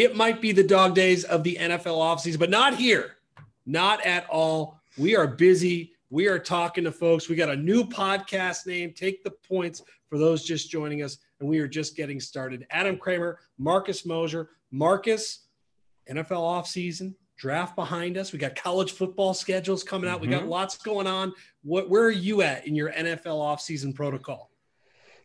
it might be the dog days of the NFL offseason, but not here. Not at all. We are busy. We are talking to folks. We got a new podcast name. Take the points for those just joining us. And we are just getting started. Adam Kramer, Marcus Mosher. Marcus, NFL offseason, draft behind us. We got college football schedules coming out. Mm-hmm. We got mm-hmm. lots going on. What where are you at in your NFL offseason protocol?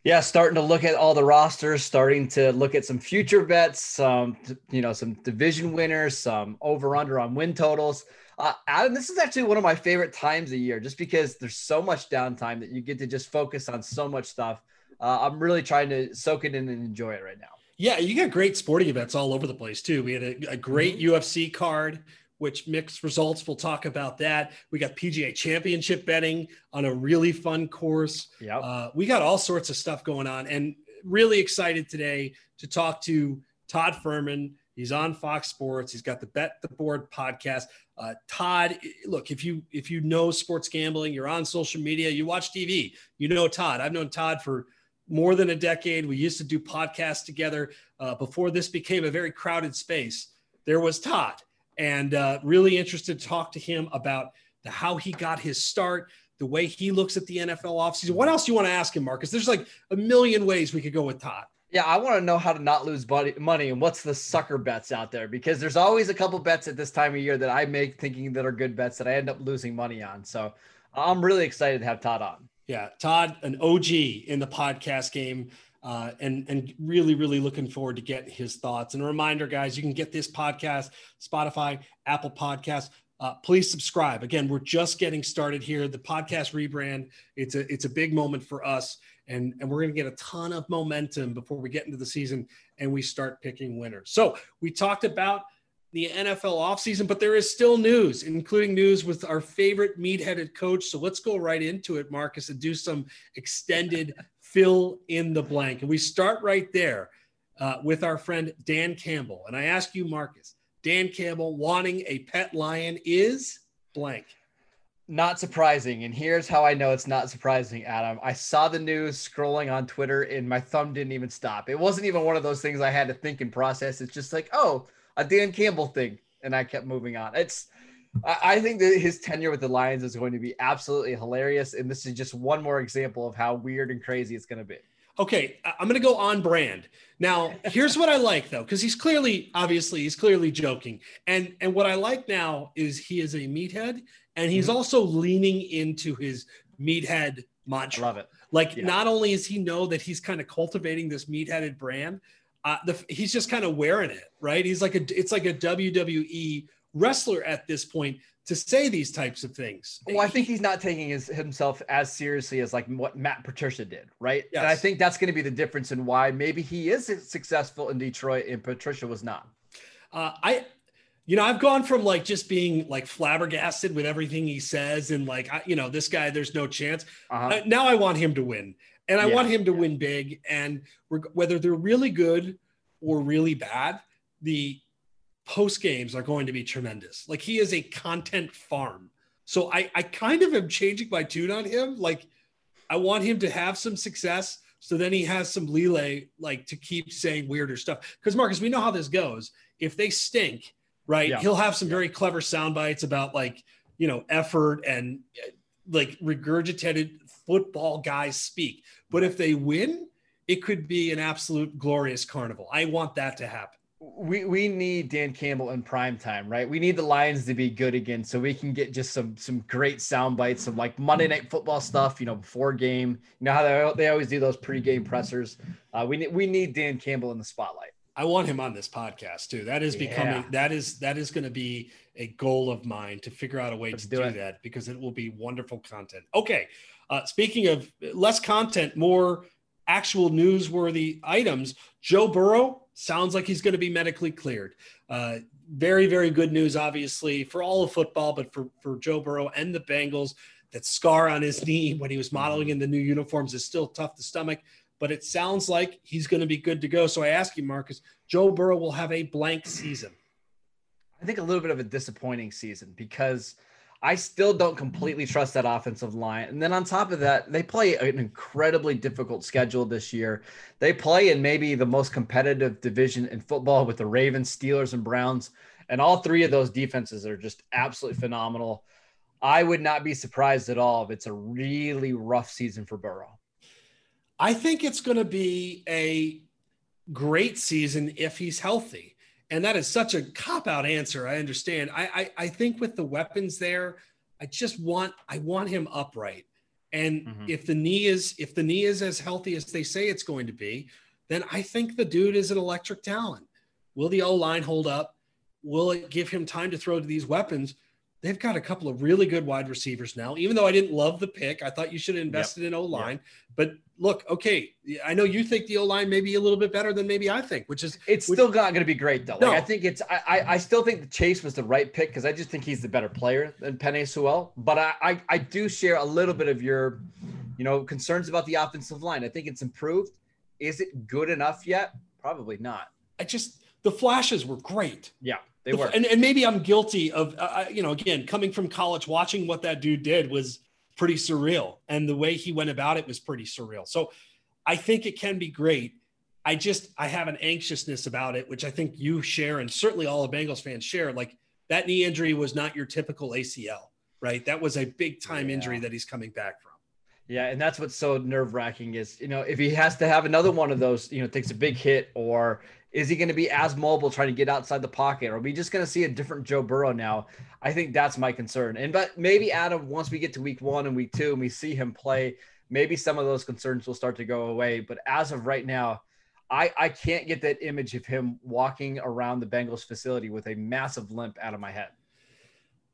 Yeah, starting to look at all the rosters, starting to look at some future bets, some you know, some division winners, some over under on win totals. Uh, Adam, this is actually one of my favorite times of the year, just because there's so much downtime that you get to just focus on so much stuff. Uh, I'm really trying to soak it in and enjoy it right now. Yeah, you got great sporting events all over the place too. We had a, a great mm-hmm. UFC card, which mixed results. We'll talk about that. We got PGA Championship betting on a really fun course. Yeah, uh, we got all sorts of stuff going on, and really excited today to talk to Todd Fuhrman. He's on Fox Sports. He's got the Bet the Board podcast. Uh, Todd, look if you if you know sports gambling, you're on social media, you watch TV, you know Todd. I've known Todd for more than a decade. We used to do podcasts together uh, before this became a very crowded space. There was Todd, and uh, really interested to talk to him about the, how he got his start, the way he looks at the NFL offseason. What else do you want to ask him, Marcus? There's like a million ways we could go with Todd. Yeah, I want to know how to not lose money and what's the sucker bets out there because there's always a couple bets at this time of year that I make thinking that are good bets that I end up losing money on. So I'm really excited to have Todd on. Yeah, Todd, an OG in the podcast game, uh, and and really really looking forward to get his thoughts. And a reminder, guys, you can get this podcast Spotify, Apple Podcast. Uh, please subscribe. Again, we're just getting started here. The podcast rebrand. It's a it's a big moment for us, and and we're going to get a ton of momentum before we get into the season and we start picking winners. So we talked about the NFL offseason, but there is still news, including news with our favorite meat headed coach. So let's go right into it, Marcus, and do some extended fill in the blank. And we start right there uh, with our friend Dan Campbell. And I ask you, Marcus, Dan Campbell wanting a pet lion is blank. Not surprising. And here's how I know it's not surprising, Adam. I saw the news scrolling on Twitter and my thumb didn't even stop. It wasn't even one of those things I had to think and process. It's just like, oh, a Dan Campbell thing, and I kept moving on. It's I think that his tenure with the Lions is going to be absolutely hilarious, and this is just one more example of how weird and crazy it's going to be. Okay, I'm going to go on brand. Now, here's what I like though, because he's clearly, obviously, he's clearly joking, and and what I like now is he is a meathead, and he's mm-hmm. also leaning into his meathead mantra. I love it. Like, yeah. not only is he know that he's kind of cultivating this meatheaded brand, uh, the, he's just kind of wearing it, right? He's like a, it's like a WWE wrestler at this point to say these types of things. Well, I think he's not taking his, himself as seriously as like what Matt Patricia did, right? Yes. And I think that's going to be the difference in why maybe he is successful in Detroit and Patricia was not. Uh, I, you know, I've gone from like just being like flabbergasted with everything he says and like, I, you know, this guy, there's no chance. Uh-huh. Uh, now I want him to win. And I yeah, want him to yeah. win big. And whether they're really good or really bad, the post games are going to be tremendous. Like he is a content farm. So I, I kind of am changing my tune on him. Like I want him to have some success. So then he has some leeway, like to keep saying weirder stuff. Because Marcus, we know how this goes. If they stink, right, yeah. he'll have some very clever sound bites about like, you know, effort and like regurgitated football guys speak. But if they win, it could be an absolute glorious carnival. I want that to happen. We we need Dan Campbell in prime time, right? We need the Lions to be good again, so we can get just some some great sound bites, some like Monday Night Football stuff, you know, before game. You know how they, they always do those pregame pressers. Uh, we need we need Dan Campbell in the spotlight. I want him on this podcast too. That is becoming yeah. that is that is going to be a goal of mine to figure out a way Let's to do, do that because it will be wonderful content. Okay, uh, speaking of less content, more actual newsworthy items, Joe Burrow sounds like he's going to be medically cleared. Uh, very, very good news, obviously, for all of football, but for, for Joe Burrow and the Bengals. That scar on his knee when he was modeling in the new uniforms is still tough to stomach, but it sounds like he's going to be good to go. So I ask you, Marcus, Joe Burrow will have a blank season. I think a little bit of a disappointing season because – I still don't completely trust that offensive line. And then on top of that, they play an incredibly difficult schedule this year. They play in maybe the most competitive division in football with the Ravens, Steelers, and Browns. And all three of those defenses are just absolutely phenomenal. I would not be surprised at all if it's a really rough season for Burrow. I think it's going to be a great season if he's healthy. And that is such a cop out answer. I understand. I, I, I think with the weapons there, I just want I want him upright. And mm-hmm. if the knee is if the knee is as healthy as they say it's going to be, then I think the dude is an electric talent. Will the O line hold up? Will it give him time to throw to these weapons? They've got a couple of really good wide receivers now. Even though I didn't love the pick, I thought you should have invested yep. in O line. Yep. But look, okay, I know you think the O line may be a little bit better than maybe I think, which is it's which, still not going to be great though. No. Like, I think it's I, I still think the Chase was the right pick because I just think he's the better player than Penei Sewell. But I, I I do share a little bit of your, you know, concerns about the offensive line. I think it's improved. Is it good enough yet? Probably not. I just the flashes were great. Yeah. They were. And, and maybe I'm guilty of, uh, you know, again, coming from college, watching what that dude did was pretty surreal. And the way he went about it was pretty surreal. So I think it can be great. I just, I have an anxiousness about it, which I think you share, and certainly all the Bengals fans share. Like that knee injury was not your typical ACL, right? That was a big time yeah. injury that he's coming back from. Yeah, and that's what's so nerve wracking is, you know, if he has to have another one of those, you know, takes a big hit or is he going to be as mobile trying to get outside the pocket? Or are we just going to see a different Joe Burrow now? I think that's my concern. And but maybe Adam, once we get to week one and week two and we see him play, maybe some of those concerns will start to go away. But as of right now, I, I can't get that image of him walking around the Bengals facility with a massive limp out of my head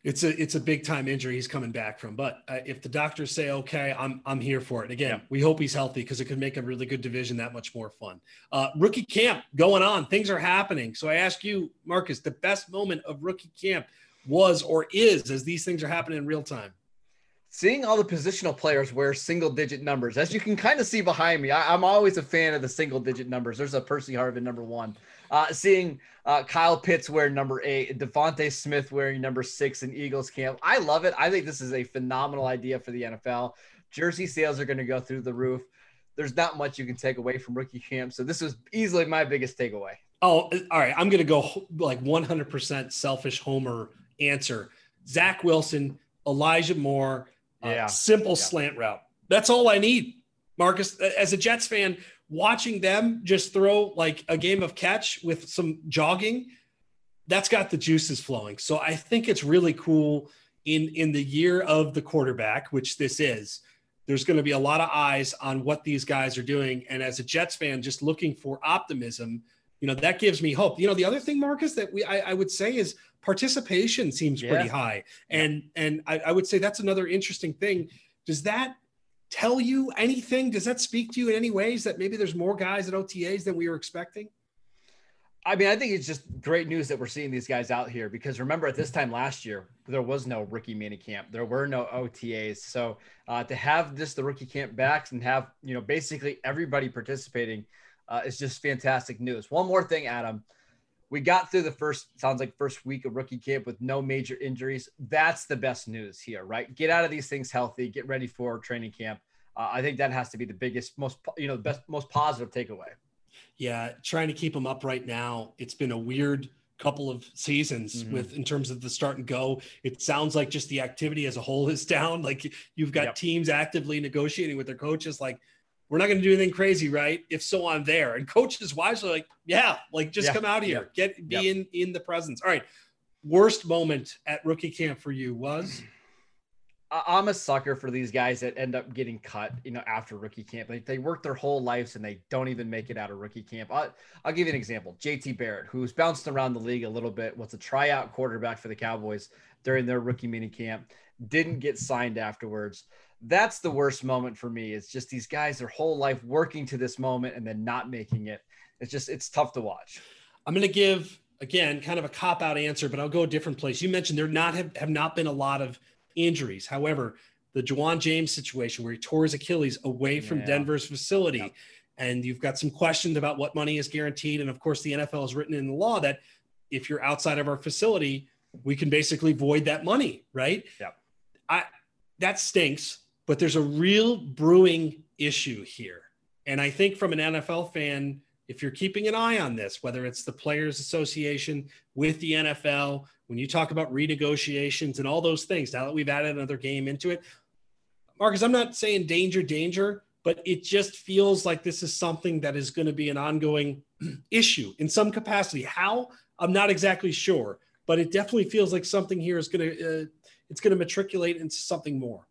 it's a it's a big time injury he's coming back from. But uh, if the doctors say okay, I'm I'm here for it. Again, yeah. we hope he's healthy because it could make a really good division that much more fun. Uh, rookie camp going on, things are happening. So I ask you, Marcus, the best moment of rookie camp was or is as these things are happening in real time seeing all the positional players wear single digit numbers, as you can kind of see behind me, I, am always a fan of the single digit numbers. There's a Percy Harvin number one. Uh, seeing uh, Kyle Pitts wear number eight, DeVonta Smith wearing number six in Eagles camp. I love it. I think this is a phenomenal idea for the NFL. Jersey sales are going to go through the roof. There's not much you can take away from rookie camp. So this was easily my biggest takeaway. Oh, all right. I'm going to go like 100% selfish homer answer. Zach Wilson, Elijah Moore, yeah. simple yeah. slant route. That's all I need. Marcus, as a Jets fan, watching them just throw like a game of catch with some jogging, that's got the juices flowing. So I think it's really cool in in the year of the quarterback, which this is. There's going to be a lot of eyes on what these guys are doing, and as a Jets fan, just looking for optimism, you know, that gives me hope. You know, the other thing, Marcus, that we I, I would say is participation seems yeah. pretty high. And and I, I would say that's another interesting thing. Does that tell you anything? Does that speak to you in any ways that maybe there's more guys at OTAs than we were expecting? I mean, I think it's just great news that we're seeing these guys out here because remember at this time last year, there was no rookie mini camp. There were no OTAs. So uh, to have this, the rookie camp backs and have, you know, basically everybody participating uh, is just fantastic news. One more thing, Adam we got through the first sounds like first week of rookie camp with no major injuries. That's the best news here, right? Get out of these things healthy, get ready for training camp. Uh, I think that has to be the biggest, most you know, the best, most positive takeaway. Yeah, trying to keep them up right now. It's been a weird couple of seasons mm-hmm. with in terms of the start and go. It sounds like just the activity as a whole is down. Like you've got yep. teams actively negotiating with their coaches, like we're not going to do anything crazy, right? If so, I'm there. And coaches wisely like, yeah, like just yeah. come out here, yeah. get be in in the presence. All right. Worst moment at rookie camp for you was I'm a sucker for these guys that end up getting cut, you know, after rookie camp. Like they work their whole lives and they don't even make it out of rookie camp. I'll, I'll give you an example. JT Barrett, who's bounced around the league a little bit, was a tryout quarterback for the Cowboys during their rookie mini camp, didn't get signed afterwards that's the worst moment for me. It's just these guys their whole life working to this moment and then not making it. It's just it's tough to watch. I'm going to give again kind of a cop out answer, but I'll go a different place. You mentioned there not have, have not been a lot of injuries. However, the Ja'Wuan James situation where he tore his Achilles away from yeah. Denver's facility. And you've got some questions about what money is guaranteed. And of course, the NFL has written in the law that if you're outside of our facility, we can basically void that money, right? Yeah. I that stinks, but there's a real brewing issue here. And I think from an NFL fan, if you're keeping an eye on this, whether it's the Players Association with the NFL, when you talk about renegotiations and all those things, now that we've added another game into it, Marcus, I'm not saying danger, danger, but it just feels like this is something that is going to be an ongoing issue in some capacity. How? I'm not exactly sure, but it definitely feels like something here is going to uh, it's going to matriculate into something more.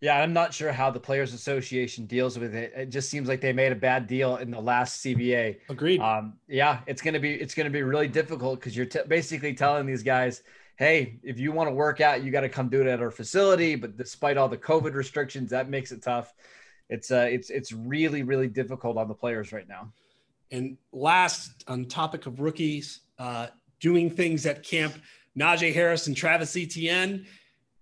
Yeah, I'm not sure how the Players Association deals with it. It just seems like they made a bad deal in the last CBA. Agreed. Um, yeah, it's gonna be it's gonna be really difficult because you're t- basically telling these guys, hey, if you want to work out, you got to come do it at our facility. But despite all the COVID restrictions, that makes it tough. It's uh, it's it's really really difficult on the players right now. And last, on topic of rookies uh, doing things at camp, Najee Harris and Travis Etienne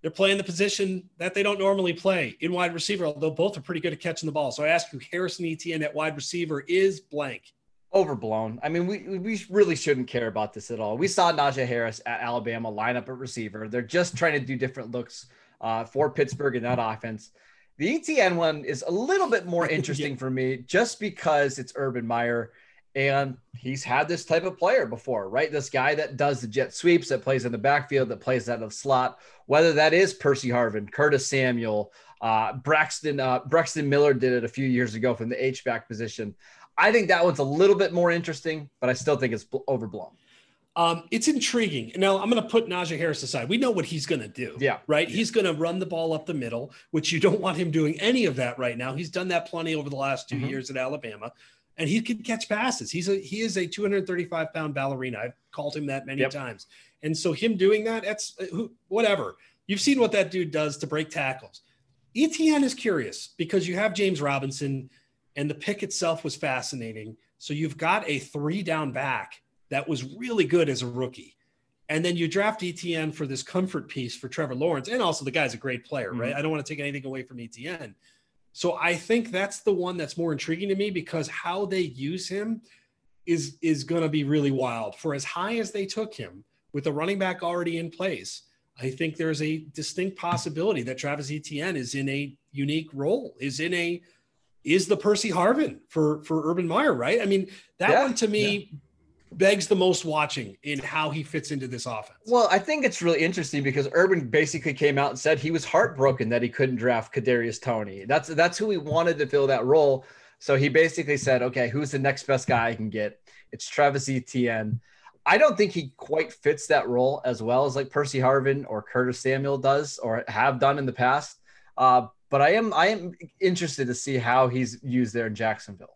they're playing the position that they don't normally play in wide receiver, although both are pretty good at catching the ball. So I ask you, Harris and Etienne at wide receiver is blank. Overblown. I mean, we, we really shouldn't care about this at all. We saw Najee Harris at Alabama line up at receiver. They're just trying to do different looks uh, for Pittsburgh in that offense. The Etienne one is a little bit more interesting yeah. for me just because it's Urban Meyer and he's had this type of player before, right? This guy that does the jet sweeps, that plays in the backfield, that plays out of slot, whether that is Percy Harvin, Curtis Samuel, uh, Braxton, uh, Braxton Miller did it a few years ago from the H back position. I think that one's a little bit more interesting, but I still think it's overblown. Um, it's intriguing. Now I'm going to put Najee Harris aside. We know what he's going to do. Yeah. Right. He's going to run the ball up the middle, which you don't want him doing any of that right now. He's done that plenty over the last 2 mm-hmm. years at Alabama and he can catch passes. He's a he is a 235 pound ballerina. I've called him that many yep. times. And so him doing that, that's uh, whatever. You've seen what that dude does to break tackles. Etienne is curious because you have James Robinson, and the pick itself was fascinating. So you've got a three down back that was really good as a rookie. And then you draft Etienne for this comfort piece for Trevor Lawrence. And also the guy's a great player, right? Mm-hmm. I don't want to take anything away from Etienne. So I think that's the one that's more intriguing to me because how they use him is is going to be really wild. For as high as they took him with the running back already in place, I think there's a distinct possibility that Travis Etienne is in a unique role, is in a is the Percy Harvin for for Urban Meyer, right? I mean, that yeah, one to me yeah begs the most watching in how he fits into this offense. Well, I think it's really interesting because Urban basically came out and said he was heartbroken that he couldn't draft Kadarius Toney. That's that's who he wanted to fill that role. So he basically said, "Okay, who's the next best guy I can get? It's Travis Etienne." I don't think he quite fits that role as well as like Percy Harvin or Curtis Samuel does or have done in the past. Uh, but I am I am interested to see how he's used there in Jacksonville.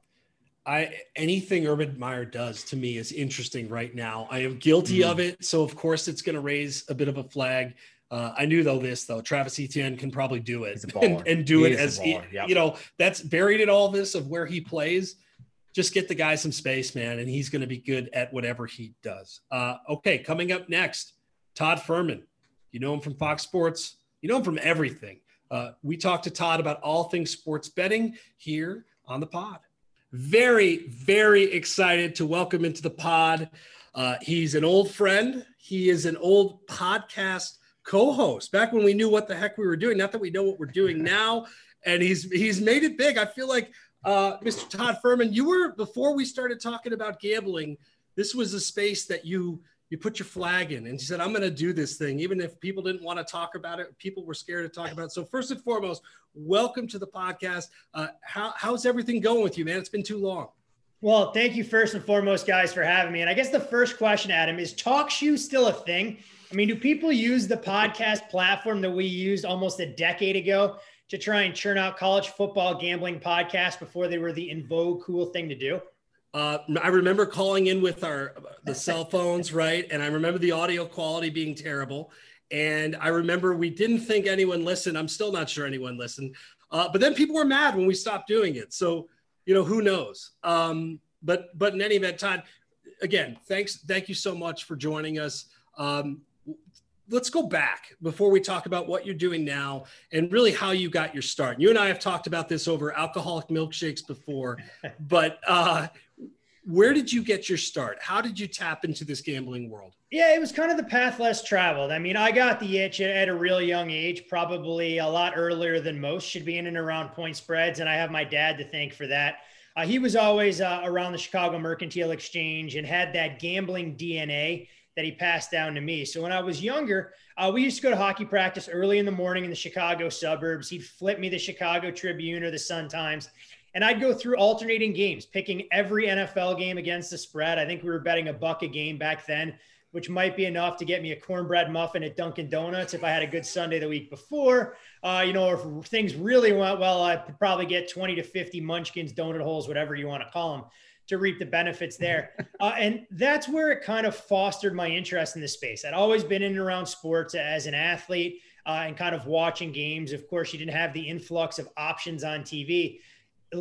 I anything Urban Meyer does to me is interesting right now. I am guilty mm. of it, so of course it's going to raise a bit of a flag. Uh, I knew though this though Travis Etienne can probably do it and, and, do he it as he, yep. you know that's buried in all this of where he plays. Just get the guy some space, man, and he's going to be good at whatever he does. Uh, okay, coming up next, Todd Fuhrman. You know him from Fox Sports. You know him from everything. Uh, we talked to Todd about all things sports betting here on the pod very, very excited to welcome into the pod. Uh, he's an old friend. He is an old podcast co-host. Back when we knew what the heck we were doing, not that we know what we're doing now, and he's he's made it big. I feel like uh, Mr. Todd Fuhrman, you were before we started talking about gambling. This was a space that you you put your flag in and you said i'm going to do this thing even if people didn't want to talk about it people were scared to talk about it. So first and foremost welcome to the podcast. Uh, how, how's everything going with you man? It's been too long. Well thank you first and foremost guys for having me. And i guess the first question adam is TalkShoe still a thing? I mean do people use the podcast platform that we used almost a decade ago to try and churn out college football gambling podcasts before they were the in vogue cool thing to do uh, I remember calling in with our the cell phones, right? And I remember the audio quality being terrible. And I remember we didn't think anyone listened. I'm still not sure anyone listened. Uh, but then people were mad when we stopped doing it. So, you know, who knows? Um, but but in any event, Todd, again, thanks, thank you so much for joining us. Um, let's go back before we talk about what you're doing now and really how you got your start. You and I have talked about this over alcoholic milkshakes before, but uh, where did you get your start? How did you tap into this gambling world? Yeah, it was kind of the path less traveled. I mean, I got the itch at a real young age, probably a lot earlier than most, should be in and around point spreads. And I have my dad to thank for that. Uh, he was always uh, around the Chicago Mercantile Exchange and had that gambling DNA that he passed down to me. So when I was younger, uh, we used to go to hockey practice early in the morning in the Chicago suburbs. He'd flip me the Chicago Tribune or the Sun Times, and I'd go through alternating games, picking every NFL game against the spread. I think we were betting a buck a game back then, which might be enough to get me a cornbread muffin at Dunkin' Donuts if I had a good Sunday the week before. Uh, you know, if things really went well, I would probably get 20 to 50 munchkins, donut holes, whatever you want to call them to reap the benefits there. Uh, and that's where it kind of fostered my interest in the space. I'd always been in and around sports as an athlete uh, and kind of watching games. Of course, you didn't have the influx of options on TV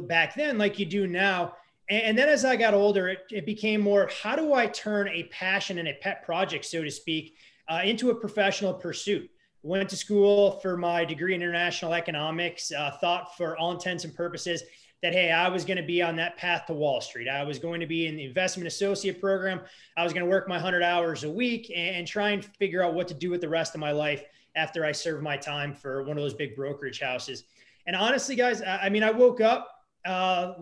back then like you do now. And then as I got older, it, it became more how do I turn a passion and a pet project, so to speak, uh, into a professional pursuit? Went to school for my degree in international economics, uh, thought for all intents and purposes that, hey, I was going to be on that path to Wall Street. I was going to be in the investment associate program. I was going to work my 100 hours a week and, try and figure out what to do with the rest of my life after I served my time for one of those big brokerage houses. And honestly, guys, I mean, I woke up uh,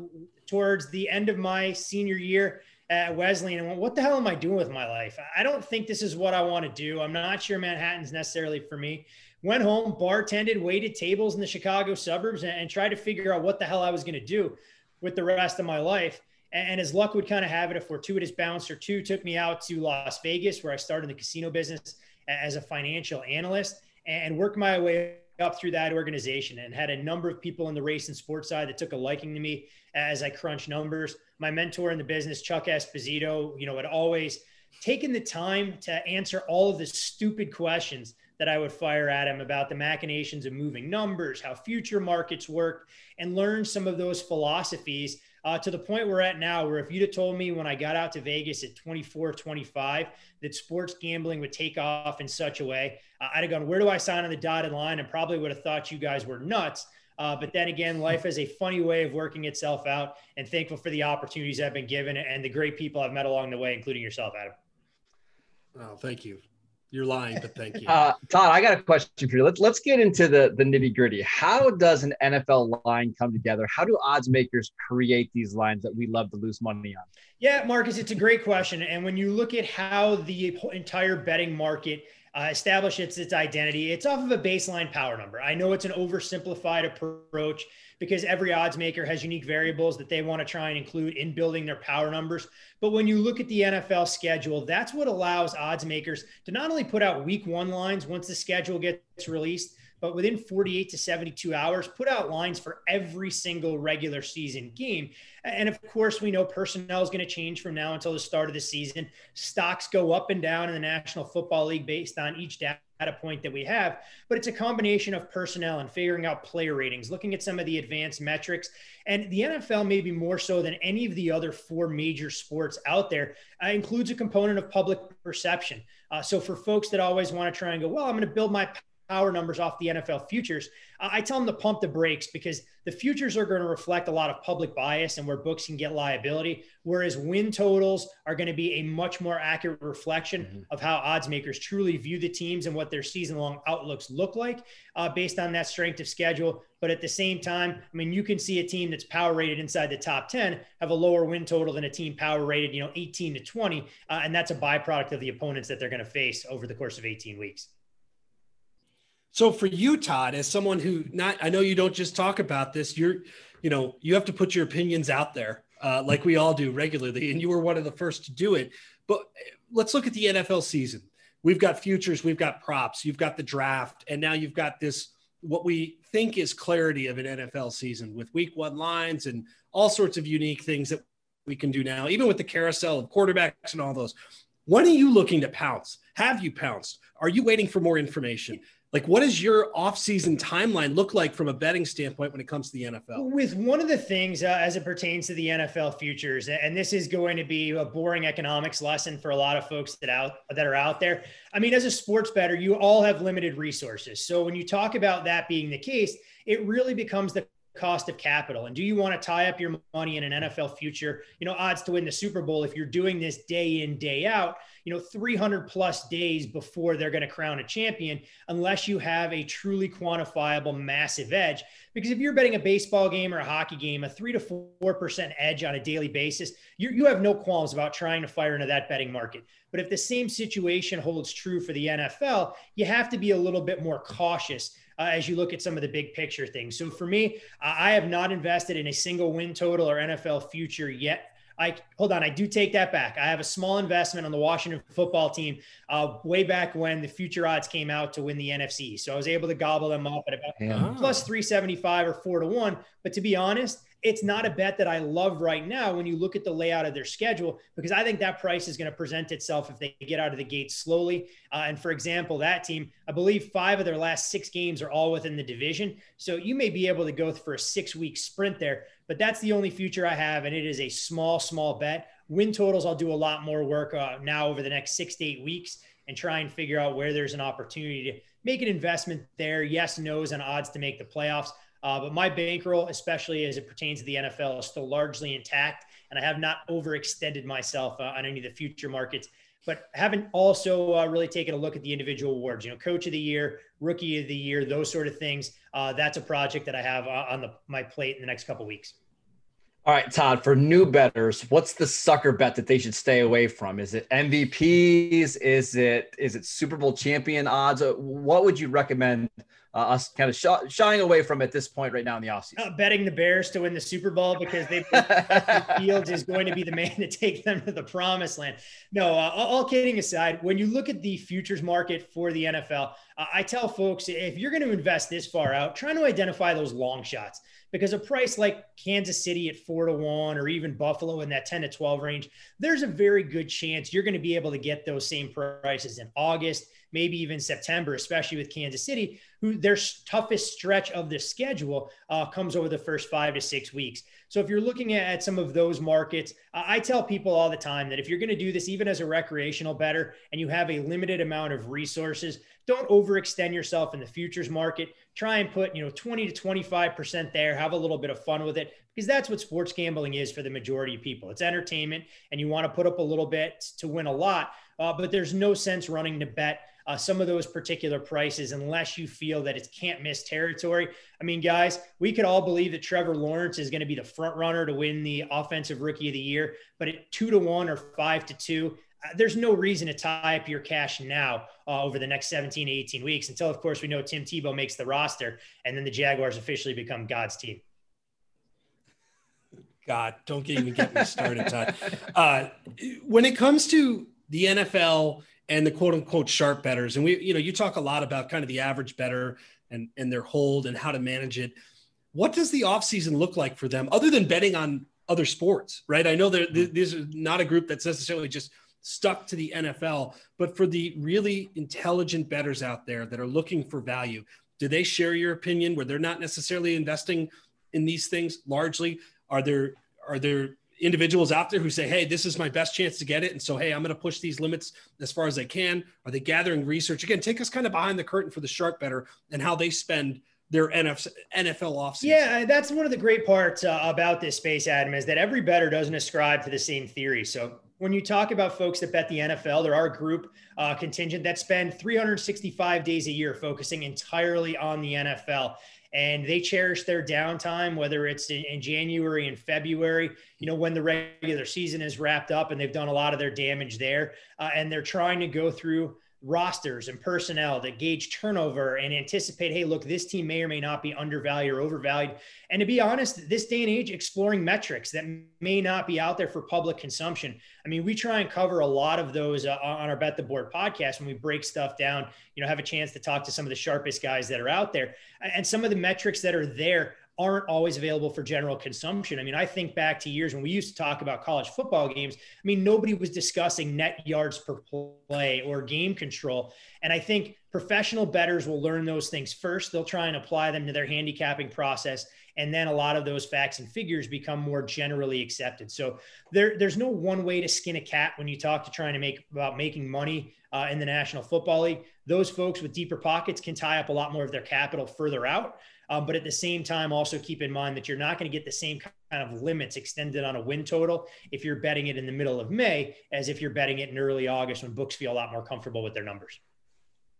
towards the end of my senior year at Wesleyan and went, what the hell am I doing with my life? I don't think this is what I want to do. I'm not sure Manhattan's necessarily for me. Went home, bartended, waited tables in the Chicago suburbs, and, and tried to figure out what the hell I was going to do with the rest of my life. And, and as luck would kind of have it, a fortuitous bouncer two took me out to Las Vegas, where I started the casino business as a financial analyst and worked my way up through that organization and had a number of people in the race and sports side that took a liking to me as I crunched numbers. My mentor in the business, Chuck Esposito, you know, had always taken the time to answer all of the stupid questions that I would fire at him about the machinations of moving numbers, how future markets work, and learn some of those philosophies uh, to the point we're at now, where if you'd have told me when I got out to Vegas at 24, 25, that sports gambling would take off in such a way, I'd have gone, where do I sign on the dotted line? And probably would have thought you guys were nuts. Uh, but then again, life has a funny way of working itself out, and thankful for the opportunities I've been given and the great people I've met along the way, including yourself, Adam. Oh, thank you. You're lying, but thank you. Uh, Todd, I got a question for you. Let's let's get into the the nitty gritty. How does an NFL line come together? How do odds makers create these lines that we love to lose money on? Yeah, Marcus, it's a great question. And when you look at how the entire betting market uh, establish its its identity. It's off of a baseline power number. I know it's an oversimplified approach because every odds maker has unique variables that they want to try and include in building their power numbers. But when you look at the NFL schedule, that's what allows odds makers to not only put out week one lines once the schedule gets released, but within 48 to 72 hours, put out lines for every single regular season game. And of course, we know personnel is going to change from now until the start of the season. Stocks go up and down in the National Football League based on each data point that we have, but it's a combination of personnel and figuring out player ratings, looking at some of the advanced metrics. And the NFL, maybe more so than any of the other four major sports out there, uh, includes a component of public perception. Uh, so for folks that always want to try and go, well, I'm going to build my power numbers off the NFL futures, I tell them to pump the brakes because the futures are going to reflect a lot of public bias and where books can get liability, whereas win totals are going to be a much more accurate reflection mm-hmm. of how odds makers truly view the teams and what their season long outlooks look like uh, based on that strength of schedule. But at the same time, I mean, you can see a team that's power rated inside the top 10 have a lower win total than a team power rated, you know, 18 to 20. Uh, and that's a byproduct of the opponents that they're going to face over the course of 18 weeks. So for you, Todd, as someone who not, I know you don't just talk about this. You're, you know, you have to put your opinions out there, uh, like we all do regularly, and you were one of the first to do it. But let's look at the NFL season. We've got futures, we've got props, you've got the draft, and now you've got this what we think is clarity of an NFL season with week one lines and all sorts of unique things that we can do now, even with the carousel of quarterbacks and all those. When are you looking to pounce? Have you pounced? Are you waiting for more information? Like what does your off-season timeline look like from a betting standpoint when it comes to the NFL? With one of the things uh, as it pertains to the NFL futures, and this is going to be a boring economics lesson for a lot of folks that out that are out there. I mean, as a sports better, you all have limited resources. So when you talk about that being the case, it really becomes the cost of capital? And do you want to tie up your money in an NFL future you know odds to win the Super Bowl if you're doing this day in day out you know 300 plus days before they're going to crown a champion unless you have a truly quantifiable massive edge? Because if you're betting a baseball game or a hockey game a 3 to 4% edge on a daily basis you you have no qualms about trying to fire into that betting market. But if the same situation holds true for the NFL you have to be a little bit more cautious uh, as you look at some of the big picture things. So for me, I have not invested in a single win total or NFL future yet. I hold on, I do take that back. I have a small investment on the Washington football team uh, way back when the future odds came out to win the NFC. So I was able to gobble them up at about yeah. plus 375 or four to one. But to be honest, it's not a bet that I love right now when you look at the layout of their schedule, because I think that price is going to present itself if they get out of the gate slowly. Uh, and for example, that team, I believe five of their last six games are all within the division. So you may be able to go for a six week sprint there, but that's the only future I have. And it is a small, small bet. Win totals, I'll do a lot more work uh, now over the next six to eight weeks and try and figure out where there's an opportunity to make an investment there. Yes, no's, and odds to make the playoffs. Uh, but my bankroll, especially as it pertains to the NFL, is still largely intact, and I have not overextended myself uh, on any of the future markets. But haven't also uh, really taken a look at the individual awards. You know, Coach of the Year, Rookie of the Year, those sort of things. Uh, that's a project that I have uh, on the, my plate in the next couple weeks. All right, Todd, for new betters, what's the sucker bet that they should stay away from? Is it MVPs? Is it is it Super Bowl champion odds? What would you recommend uh, us kind of sh- shying away from at this point right now in the offseason? Uh, betting the Bears to win the Super Bowl because they Fields is going to be the man to take them to the promised land. No, uh, all kidding aside, when you look at the futures market for the NFL, uh, I tell folks if you're going to invest this far out, trying to identify those long shots because a price like Kansas City at four to one or even Buffalo in that 10 to 12 range, there's a very good chance you're going to be able to get those same prices in August maybe even September, especially with Kansas City, who their toughest stretch of the schedule uh, comes over the first five to six weeks. So if you're looking at some of those markets, I tell people all the time that if you're going to do this, even as a recreational better, and you have a limited amount of resources, don't overextend yourself in the futures market. Try and put, you know, 20 to 25% there, have a little bit of fun with it because that's what sports gambling is for the majority of people. It's entertainment and you want to put up a little bit to win a lot, uh, but there's no sense running to bet uh, some of those particular prices unless you feel that it can't miss territory. I mean, guys, we could all believe that Trevor Lawrence is going to be the front runner to win the offensive rookie of the year, but at two to one or five to two, uh, there's no reason to tie up your cash now uh, over the next 17 to 18 weeks until, of course, we know Tim Tebow makes the roster and then the Jaguars officially become God's team. God, don't even get me started, Todd. Uh, when it comes to the NFL and the quote unquote sharp betters. And we, you know, you talk a lot about kind of the average better and, and their hold and how to manage it. What does the offseason look like for them other than betting on other sports, right? I know that mm-hmm. this is not a group that's necessarily just stuck to the NFL, but for the really intelligent betters out there that are looking for value, do they share your opinion where they're not necessarily investing in these things largely? Are there, are there individuals out there who say, Hey, this is my best chance to get it. And so, Hey, I'm going to push these limits as far as I can. Are they gathering research? Again, take us kind of behind the curtain for the sharp better and how they spend their NFL offseason. Yeah, that's one of the great parts uh, about this space, Adam, is that every better doesn't ascribe to the same theory. So when you talk about folks that bet the NFL, there are a group uh, contingent that spend 365 days a year focusing entirely on the NFL and they cherish their downtime, whether it's in, in, January and February, you know, when the regular season is wrapped up and they've done a lot of their damage there. Uh, and they're trying to go through rosters and personnel that gauge turnover and anticipate, hey, look, this team may or may not be undervalued or overvalued. And to be honest, this day and age, exploring metrics that may not be out there for public consumption. I mean, we try and cover a lot of those uh, on our Bet the Board podcast when we break stuff down, you know, have a chance to talk to some of the sharpest guys that are out there. And some of the metrics that are there aren't always available for general consumption. I mean, I think back to years when we used to talk about college football games. I mean, nobody was discussing net yards per play or game control. And I think professional bettors will learn those things first. They'll try and apply them to their handicapping process. And then a lot of those facts and figures become more generally accepted. So there, there's no one way to skin a cat when you talk to trying to make about making money uh, in the National Football League. Those folks with deeper pockets can tie up a lot more of their capital further out. Um, but at the same time, also keep in mind that you're not going to get the same kind of limits extended on a win total if you're betting it in the middle of May as if you're betting it in early August when books feel a lot more comfortable with their numbers.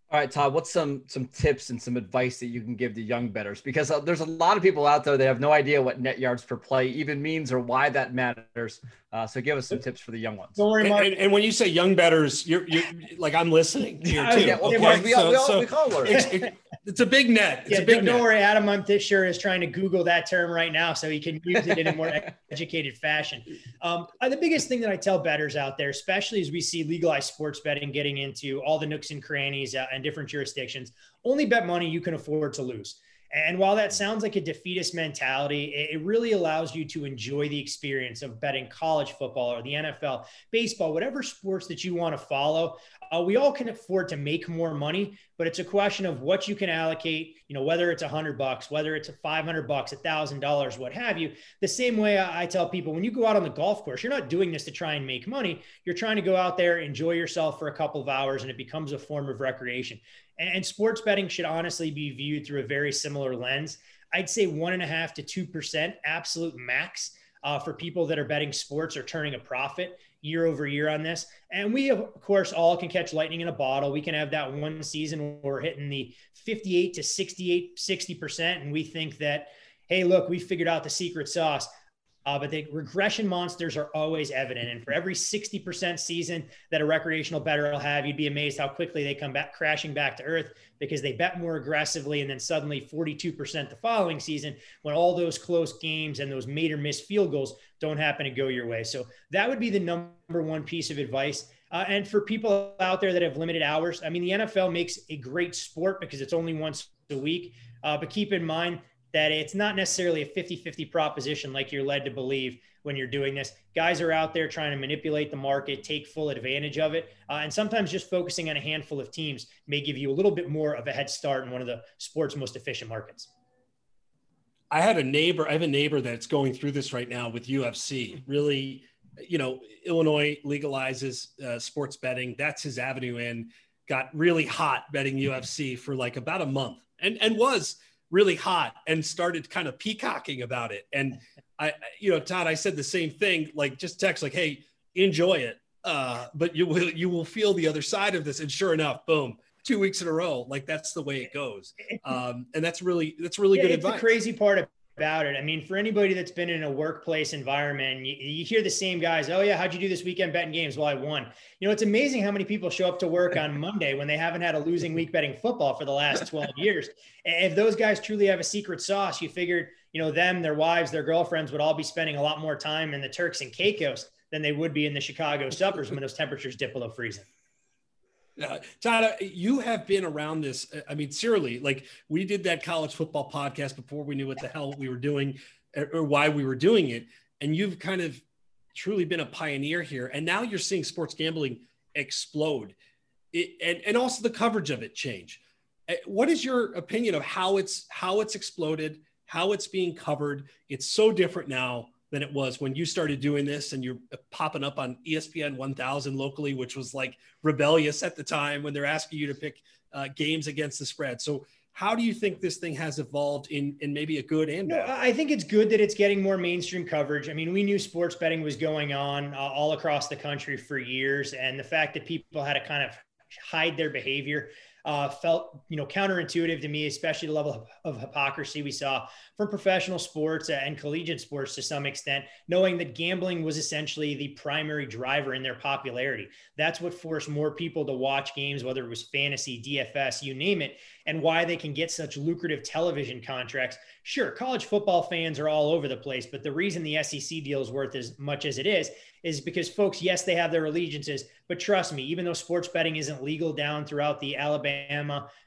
All right, Todd, what's some some tips and some advice that you can give to young bettors? Because uh, there's a lot of people out there that have no idea what net yards per play even means or why that matters. Uh, so give us some tips for the young ones. Don't worry, Mark. And, and, and when you say young bettors, you're, you're like I'm listening here too. yeah, well, okay? we, all, we, all, we call it. It's a big net. It's yeah, a big don't, net. don't worry, Adam. I'm sure is trying to Google that term right now so he can use it in a more educated fashion. Um, uh, the biggest thing that I tell bettors out there, especially as we see legalized sports betting getting into all the nooks and crannies uh, and different jurisdictions, only bet money you can afford to lose. And while that sounds like a defeatist mentality, it really allows you to enjoy the experience of betting college football or the NFL, baseball, whatever sports that you want to follow. Uh, we all can afford to make more money, but it's a question of what you can allocate. You know, whether it's a hundred bucks, whether it's a five hundred bucks, a thousand dollars, what have you. The same way I tell people when you go out on the golf course, you're not doing this to try and make money. You're trying to go out there, enjoy yourself for a couple of hours, and it becomes a form of recreation. And, sports betting should honestly be viewed through a very similar lens. I'd say one and a half to two percent, absolute max. Uh, for people that are betting sports or turning a profit year over year on this. And we, of course, all can catch lightning in a bottle. We can have that one season where we're hitting the 58 to 68, 60%. And we think that, hey, look, we figured out the secret sauce. Uh, but the regression monsters are always evident. And for every 60% season that a recreational bettor will have, you'd be amazed how quickly they come back crashing back to earth because they bet more aggressively. And then suddenly 42% the following season when all those close games and those made or missed field goals don't happen to go your way. So that would be the number one piece of advice. Uh, and for people out there that have limited hours, I mean, the NFL makes a great sport because it's only once a week. Uh, but keep in mind, that it's not necessarily a 50 50 proposition like you're led to believe when you're doing this. Guys are out there trying to manipulate the market, take full advantage of it. Uh, and sometimes just focusing on a handful of teams may give you a little bit more of a head start in one of the sport's most efficient markets. I had a neighbor, I have a neighbor that's going through this right now with UFC. Really, you know, Illinois legalizes uh, sports betting. That's his avenue in. Got really hot betting UFC for like about a month and, and was really hot and started kind of peacocking about it. And I, you know, Todd, I said the same thing, like just text like, Hey, enjoy it. Uh, but you will, you will feel the other side of this. And sure enough, boom, two weeks in a row. Like that's the way it goes. Um, and that's really, that's really yeah, good advice. The crazy part about it. I mean, for anybody that's been in a workplace environment, you, you, hear the same guys, oh, yeah, how'd you do this weekend betting games? Well, I won. You know, it's amazing how many people show up to work on Monday when they haven't had a losing week betting football for the last 12 years. If those guys truly have a secret sauce, you figured, you know, them, their wives, their girlfriends would all be spending a lot more time in the Turks and Caicos than they would be in the Chicago suburbs when those temperatures dip below freezing. Uh, Todd, you have been around this. I mean, seriously, like we did that college football podcast before we knew what the hell we were doing or why we were doing it. And you've kind of truly been a pioneer here. And now you're seeing sports gambling explode it, and, and also the coverage of it change. Uh, what is your opinion of how it's how it's exploded, how it's being covered? It's so different now than it was when you started doing this and you're popping up on ESPN 1000 locally, which was like rebellious at the time when they're asking you to pick uh, games against the spread. So, how do you think this thing has evolved in, in maybe a good and bad? No, I think it's good that it's getting more mainstream coverage. I mean, we knew sports betting was going on uh, all across the country for years, and the fact that people had to kind of hide their behavior uh, felt you know counterintuitive to me, especially the level of, of hypocrisy we saw from professional sports and collegiate sports to some extent, knowing that gambling was essentially the primary driver in their popularity. That's what forced more people to watch games, whether it was fantasy, DFS, you name it, and why they can get such lucrative television contracts. Sure, college football fans are all over the place, but the reason the SEC deal is worth as much as it is is because folks, yes, they have their allegiances, but trust me, even though sports betting isn't legal down throughout the Alabama,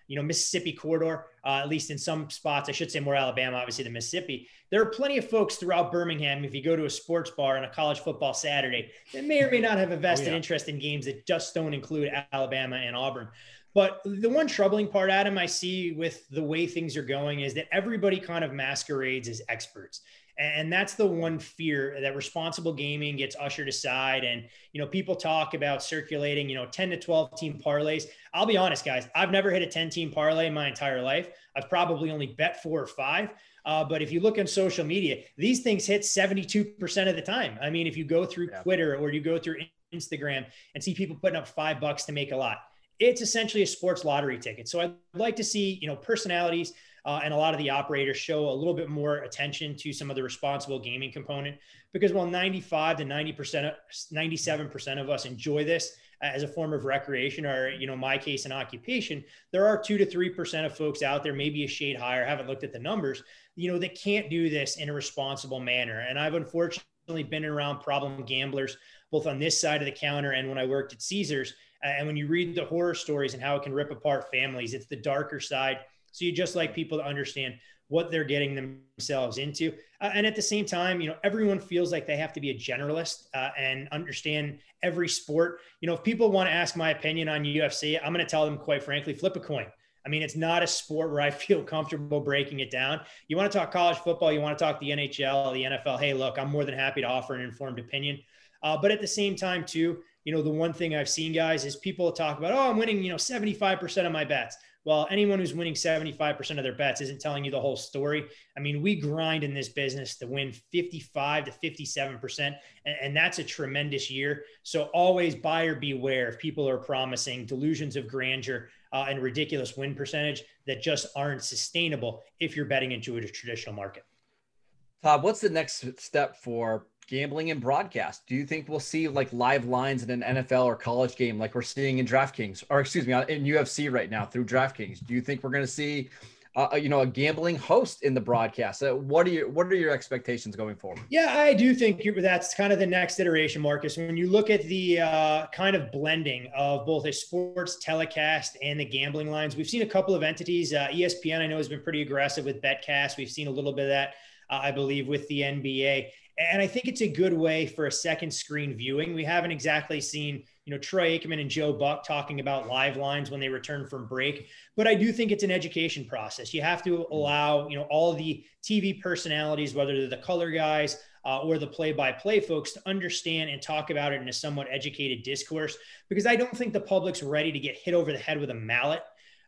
you know, Mississippi corridor, uh, at least in some spots, I should say more Alabama, obviously than Mississippi. There are plenty of folks throughout Birmingham. If you go to a sports bar on a college football Saturday, that may or may not have a vested oh, yeah. interest in games that just don't include Alabama and Auburn. But the one troubling part, Adam, I see with the way things are going is that everybody kind of masquerades as experts. And that's the one fear that responsible gaming gets ushered aside. And, you know, people talk about circulating, you know, 10 to 12 team parlays. I'll be honest, guys, I've never hit a 10 team parlay in my entire life. I've probably only bet four or five. Uh, but if you look on social media, these things hit 72% of the time. I mean, if you go through yeah. Twitter or you go through Instagram and see people putting up five bucks to make a lot, it's essentially a sports lottery ticket. So I'd like to see, you know, personalities uh, and a lot of the operators show a little bit more attention to some of the responsible gaming component because while 95 to 90%, 97% of us enjoy this, as a form of recreation or you know my case an occupation there are 2 to 3% of folks out there maybe a shade higher haven't looked at the numbers you know that can't do this in a responsible manner. And i've unfortunately been around problem gamblers both on this side of the counter and when i worked at caesars. And when you read the horror stories and how it can rip apart families it's the darker side so you just like people to understand what they're getting themselves into. Uh, and at the same time, you know, everyone feels like they have to be a generalist uh, and understand every sport. You know, if people want to ask my opinion on UFC, I'm going to tell them, quite frankly, flip a coin. I mean, it's not a sport where I feel comfortable breaking it down. You want to talk college football, you want to talk the NHL, the NFL. Hey, look, I'm more than happy to offer an informed opinion. Uh, but at the same time, too, you know, the one thing I've seen, guys, is people talk about, oh, I'm winning, you know, 75% of my bets well, anyone who's winning 75% of their bets isn't telling you the whole story. I mean, we grind in this business to win 55 to 57%, and, that's a tremendous year. So always buyer beware if people are promising delusions of grandeur uh, and ridiculous win percentage that just aren't sustainable if you're betting into a traditional market. Todd, what's the next step for gambling and broadcast. Do you think we'll see like live lines in an NFL or college game like we're seeing in DraftKings or excuse me, in UFC right now through DraftKings? Do you think we're going to see uh, you know a gambling host in the broadcast. Uh, what are your what are your expectations going forward? Yeah, I do think that's kind of the next iteration, Marcus. When you look at the uh, kind of blending of both a sports telecast and the gambling lines, we've seen a couple of entities. Uh, ESPN, I know, has been pretty aggressive with BetCast. We've seen a little bit of that. Uh, I believe with the NBA. And I think it's a good way for a second screen viewing. We haven't exactly seen, you know, Troy Aikman and Joe Buck talking about live lines when they return from break, but I do think it's an education process. You have to allow, you know, all the TV personalities, whether they're the color guys uh, or the play-by-play folks, to understand and talk about it in a somewhat educated discourse. Because I don't think the public's ready to get hit over the head with a mallet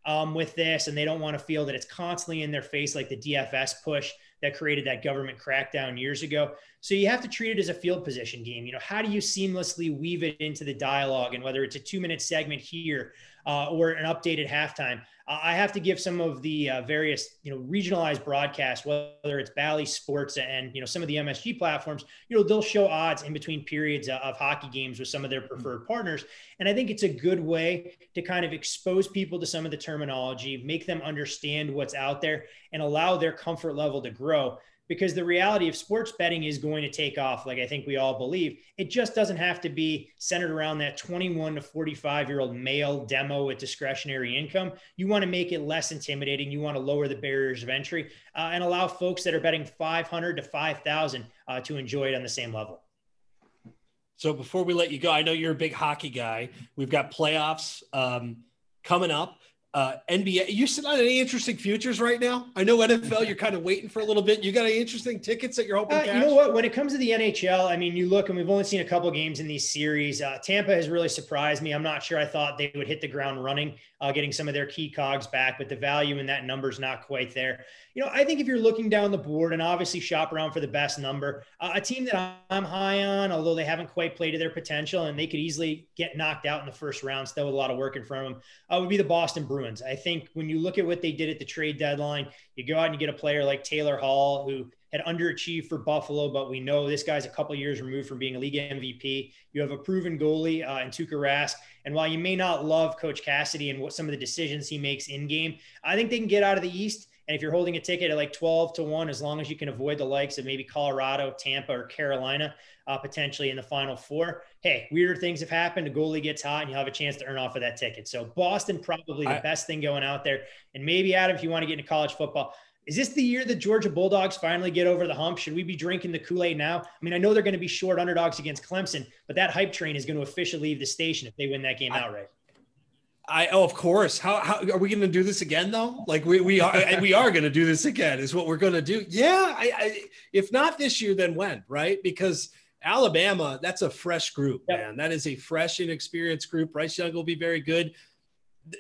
um, with this, and they don't want to feel that it's constantly in their face like the DFS push that created that government crackdown years ago. So you have to treat it as a field position game. You know, how do you seamlessly weave it into the dialogue and whether it's a two minute segment here uh, or an updated halftime? Uh, I have to give some of the uh, various, you know, regionalized broadcasts, whether it's Bally Sports and, you know, some of the MSG platforms, you know, they'll show odds in between periods of, of hockey games with some of their preferred partners. And I think it's a good way to kind of expose people to some of the terminology, make them understand what's out there and allow their comfort level to grow because the reality of sports betting is going to take off like i think we all believe. It just doesn't have to be centered around that 21 to 45 year old male demo with discretionary income. You want to make it less intimidating. You want to lower the barriers of entry uh, and allow folks that are betting 500 to 5000 uh, to enjoy it on the same level. So before we let you go i know you're a big hockey guy. We've got playoffs um, coming up uh, NBA. You sit on any interesting futures right now? I know NFL. You're kind of waiting for a little bit. You got any interesting tickets that you're hoping? Uh, you know what? When it comes to the NHL, I mean, you look and we've only seen a couple games in these series. Uh, Tampa has really surprised me. I'm not sure I thought they would hit the ground running, uh, getting some of their key cogs back, but the value in that number is not quite there. You know, I think if you're looking down the board and obviously shop around for the best number, uh, a team that I'm high on, although they haven't quite played to their potential and they could easily get knocked out in the first round, still with a lot of work in front of them, uh, would be the Boston Bruins. I think when you look at what they did at the trade deadline, you go out and you get a player like Taylor Hall, who had underachieved for Buffalo, but we know this guy's a couple years removed from being a league MVP. You have a proven goalie uh, in Tuukka Rask. And while you may not love Coach Cassidy and what some of the decisions he makes in game, I think they can get out of the East. And if you're holding a ticket at like 12 to 1, as long as you can avoid the likes of maybe Colorado, Tampa, or Carolina, uh, potentially in the final four, hey, weirder things have happened. A goalie gets hot and you'll have a chance to earn off of that ticket. So Boston, probably the I, best thing going out there. And maybe, Adam, if you want to get into college football, is this the year the Georgia Bulldogs finally get over the hump? Should we be drinking the Kool Aid now? I mean, I know they're going to be short underdogs against Clemson, but that hype train is going to officially leave the station if they win that game I, outright. I oh of course. How, how are we going to do this again though? Like we we are we are going to do this again. Is what we're going to do. Yeah. I, I, if not this year, then when? Right? Because Alabama, that's a fresh group, yep. man. That is a fresh, inexperienced group. Bryce Young will be very good.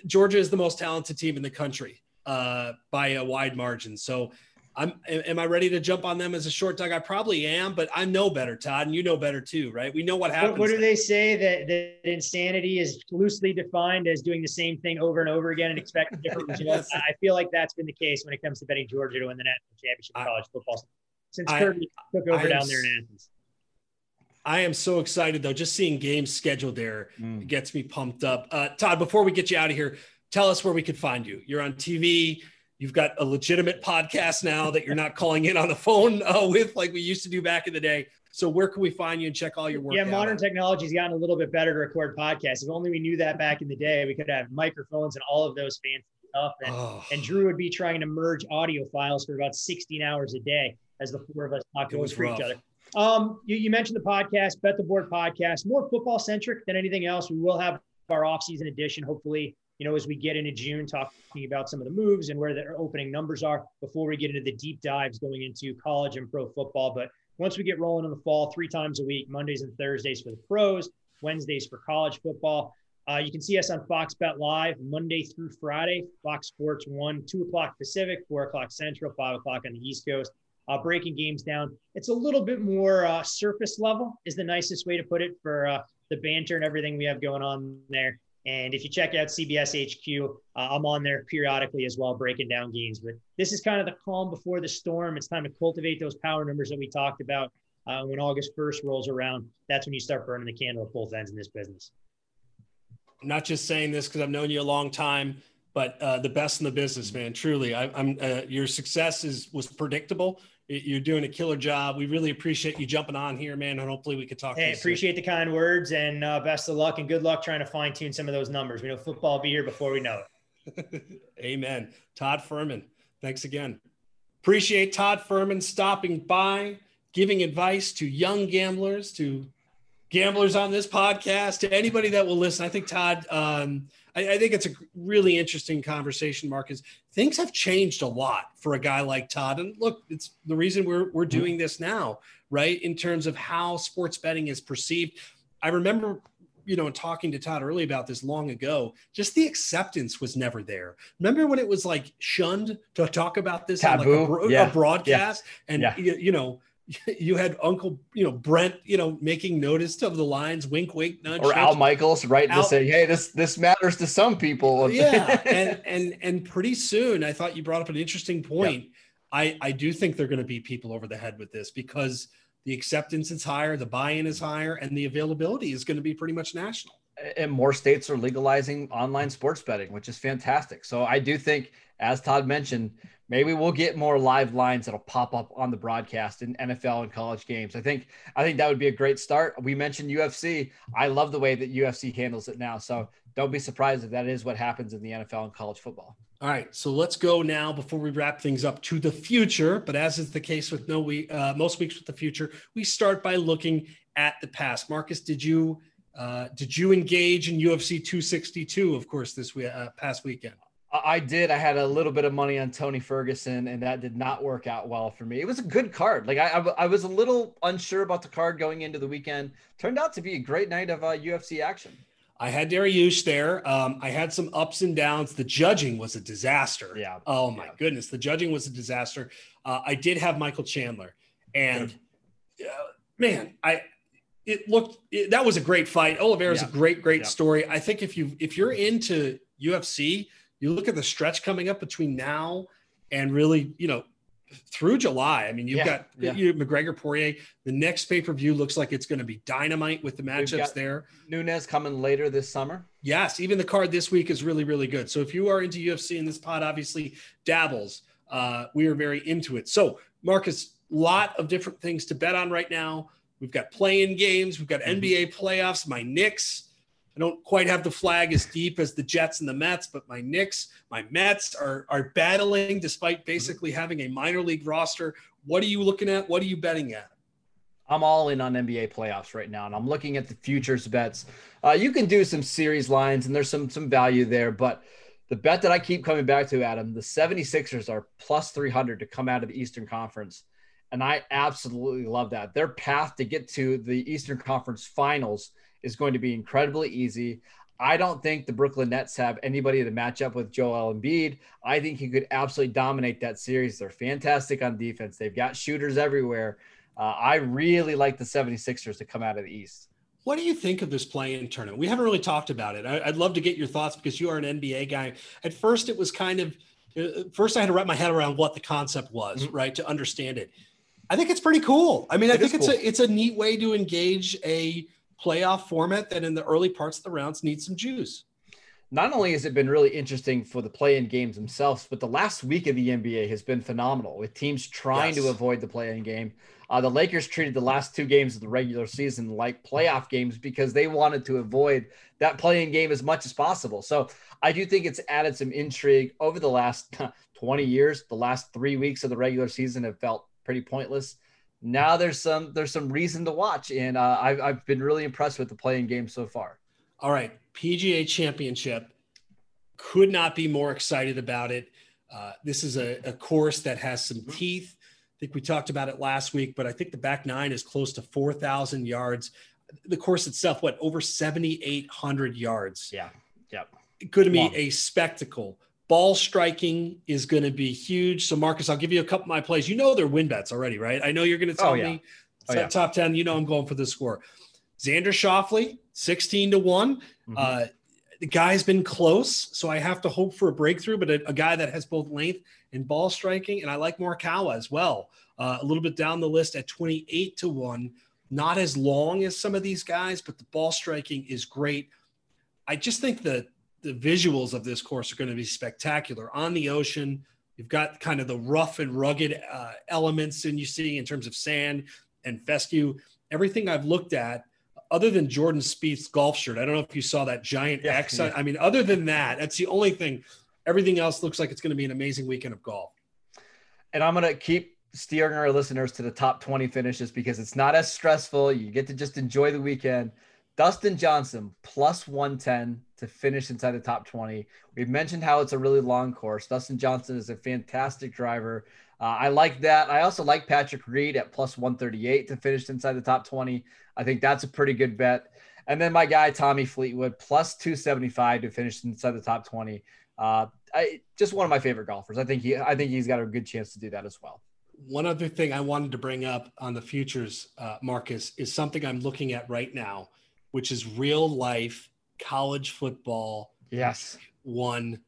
Georgia is the most talented team in the country uh, by a wide margin. So I'm am I ready to jump on them as a short dog? I probably am, but I know better, Todd, and you know better too, right? We know what happens. What, what do they say that, that insanity is loosely defined as doing the same thing over and over again and expecting different results? yes. I feel like that's been the case when it comes to betting Georgia to win the national championship in college football since Kirby took over I down there in Athens. I am so excited though. Just seeing games scheduled there mm. gets me pumped up. Uh, Todd, before we get you out of here, tell us where we could find you. You're on TV You've got a legitimate podcast now that you're not calling in on the phone uh, with like we used to do back in the day. So where can we find you and check all your work? Yeah, modern technology's gotten a little bit better to record podcasts. If only we knew that back in the day, we could have microphones and all of those fancy stuff. And, oh. and Drew would be trying to merge audio files for about 16 hours a day as the four of us talk over each other. Um, you, you, mentioned the podcast, Bet the Board podcast, more football centric than anything else. We will have our off-season edition, hopefully you know, as we get into June, talking about some of the moves and where the opening numbers are before we get into the deep dives going into college and pro football. But once we get rolling in the fall, three times a week, Mondays and Thursdays for the pros, Wednesdays for college football. Uh, you can see us on Fox Bet Live Monday through Friday, Fox Sports 1, 2 o'clock Pacific, 4 o'clock Central, 5 o'clock on the East Coast. Uh, breaking games down. It's a little bit more uh, surface level, is the nicest way to put it for uh, the banter and everything we have going on there. And if you check out CBS HQ, uh, I'm on there periodically as well, breaking down games. But this is kind of the calm before the storm. It's time to cultivate those power numbers that we talked about. Uh, when August 1st rolls around, that's when you start burning the candle at both ends in this business. I'm not just saying this because I've known you a long time, but uh, the best in the business, man. Truly, I, am uh, your success is was predictable. You're doing a killer job. We really appreciate you jumping on here, man. And hopefully we could talk. Hey, appreciate soon. the kind words and uh, best of luck and good luck trying to fine tune some of those numbers. We know football will be here before we know it. Amen. Todd Fuhrman, thanks again. Appreciate Todd Fuhrman stopping by, giving advice to young gamblers, to gamblers on this podcast, to anybody that will listen. I think Todd. Um, I, I, think it's a really interesting conversation, Mark, is Things have changed a lot for a guy like Todd. And look, it's the reason we're, we're mm-hmm. doing this now, right? In terms of how sports betting is perceived. I remember, you know, talking to Todd early about this long ago, just the acceptance was never there. Remember when it was like shunned to talk about this Taboo. on like a, yeah. a broadcast? Yeah. And, yeah. You, you know, you had Uncle, you know, Brent, you know, making notice of the lines, wink, wink, nudge. Or Al Michaels, right? Al, to say, hey, this this matters to some people. yeah, and and and pretty soon, I thought you brought up an interesting point. Yeah. I I do think they're going to beat people over the head with this because the acceptance is higher, the buy-in is higher, and the availability is going to be pretty much national. And more states are legalizing online sports betting, which is fantastic. So I do think, as Todd mentioned, maybe we'll get more live lines that'll pop up on the broadcast in NFL and college games. I think I think that would be a great start. We mentioned UFC. I love the way that UFC handles it now. So don't be surprised if that is what happens in the NFL and college football. All right, so let's go now before we wrap things up to the future. But as is the case with no week, uh, most weeks with the future, we start by looking at the past. Marcus, did you uh, did you engage in UFC 262? Of course, this uh, past weekend. I did. I had a little bit of money on Tony Ferguson, and that did not work out well for me. It was a good card. Like I, I, I was a little unsure about the card going into the weekend. Turned out to be a great night of uh, UFC action. I had Dariush there. Um, I had some ups and downs. The judging was a disaster. Yeah. Oh my yeah. goodness, the judging was a disaster. Uh, I did have Michael Chandler, and uh, man, I it looked it, that was a great fight. Oliveira's yeah. a great, great yeah. story. I think if you if you're into UFC you look at the stretch coming up between now and really, you know, through July. I mean, you've yeah, got yeah. You, McGregor Poirier. The next pay per view looks like it's going to be dynamite with the matchups there. Nunes coming later this summer. Yes, even the card this week is really, really good. So if you are into UFC and this pod obviously dabbles, uh, we are very into it. So Marcus, lot of different things to bet on right now. We've got playing games. We've got mm-hmm. NBA playoffs. My Knicks I don't quite have the flag as deep as the Jets and the Mets, but my Knicks, my Mets are are battling despite basically having a minor league roster. What are you looking at? What are you betting at? I'm all in on NBA playoffs right now, and I'm looking at the futures bets. Uh, you can do some series lines, and there's some some value there, but the bet that I keep coming back to, Adam, the 76ers are plus 300 to come out of the Eastern Conference. And I absolutely love that. Their path to get to the Eastern Conference finals is going to be incredibly easy. I don't think the Brooklyn Nets have anybody to match up with Joel Embiid. I think he could absolutely dominate that series. They're fantastic on defense. They've got shooters everywhere. Uh, I really like the 76ers to come out of the East. What do you think of this play-in tournament? We haven't really talked about it. I, would love to get your thoughts because you are an NBA guy. At first, it was kind of uh, first I had to wrap my head around what the concept was, mm-hmm. right, to understand it. I think it's pretty cool. I mean, it I think it's cool. a it's a neat way to engage a playoff format that in the early parts of the rounds needs some juice. Not only has it been really interesting for the play-in games themselves, but the last week of the NBA has been phenomenal with teams trying yes. to avoid the play-in game. Uh, the Lakers treated the last two games of the regular season like playoff games because they wanted to avoid that play-in game as much as possible. So I do think it's added some intrigue over the last 20 years. The last three weeks of the regular season have felt pretty pointless. Now there's some there's some reason to watch, and uh, I've I've been really impressed with the play-in game so far. All right, PGA Championship. Could not be more excited about it. Uh, this is a, a course that has some teeth I think we talked about it last week, but I think the back nine is close to 4,000 yards. The course itself, what, over 7,800 yards? Yeah. Yep. Going to be a spectacle. Ball striking is going to be huge. So, Marcus, I'll give you a couple of my plays. You know they're win bets already, right? I know you're going to tell oh, yeah. me oh, yeah. top 10. You know I'm going for the score. Xander Schauffele, 16 to one. Mm-hmm. Uh, the guy's been close, so I have to hope for a breakthrough, but a, a guy that has both length and ball striking. And I like Morikawa as well, uh, a little bit down the list at 28 to 1. Not as long as some of these guys, but the ball striking is great. I just think that the visuals of this course are going to be spectacular on the ocean. You've got kind of the rough and rugged uh, elements, and you see in terms of sand and fescue. Everything I've looked at other than Jordan Spieth's golf shirt, I don't know if you saw that giant yeah, X. Yeah. I mean, other than that, that's the only thing. Everything else looks like it's going to be an amazing weekend of golf. And I'm going to keep steering our listeners to the top 20 finishes because it's not as stressful. You get to just enjoy the weekend. Dustin Johnson plus 110 to finish inside the top 20. We've mentioned how it's a really long course. Dustin Johnson is a fantastic driver. Uh, I like that. I also like Patrick Reed at plus 138 to finish inside the top 20. I think that's a pretty good bet. And then my guy Tommy Fleetwood plus 275 to finish inside the top 20. Uh, I just one of my favorite golfers. I think he I think he's got a good chance to do that as well. One other thing I wanted to bring up on the futures, uh, Marcus, is something I'm looking at right now, which is real life college football. Yes, one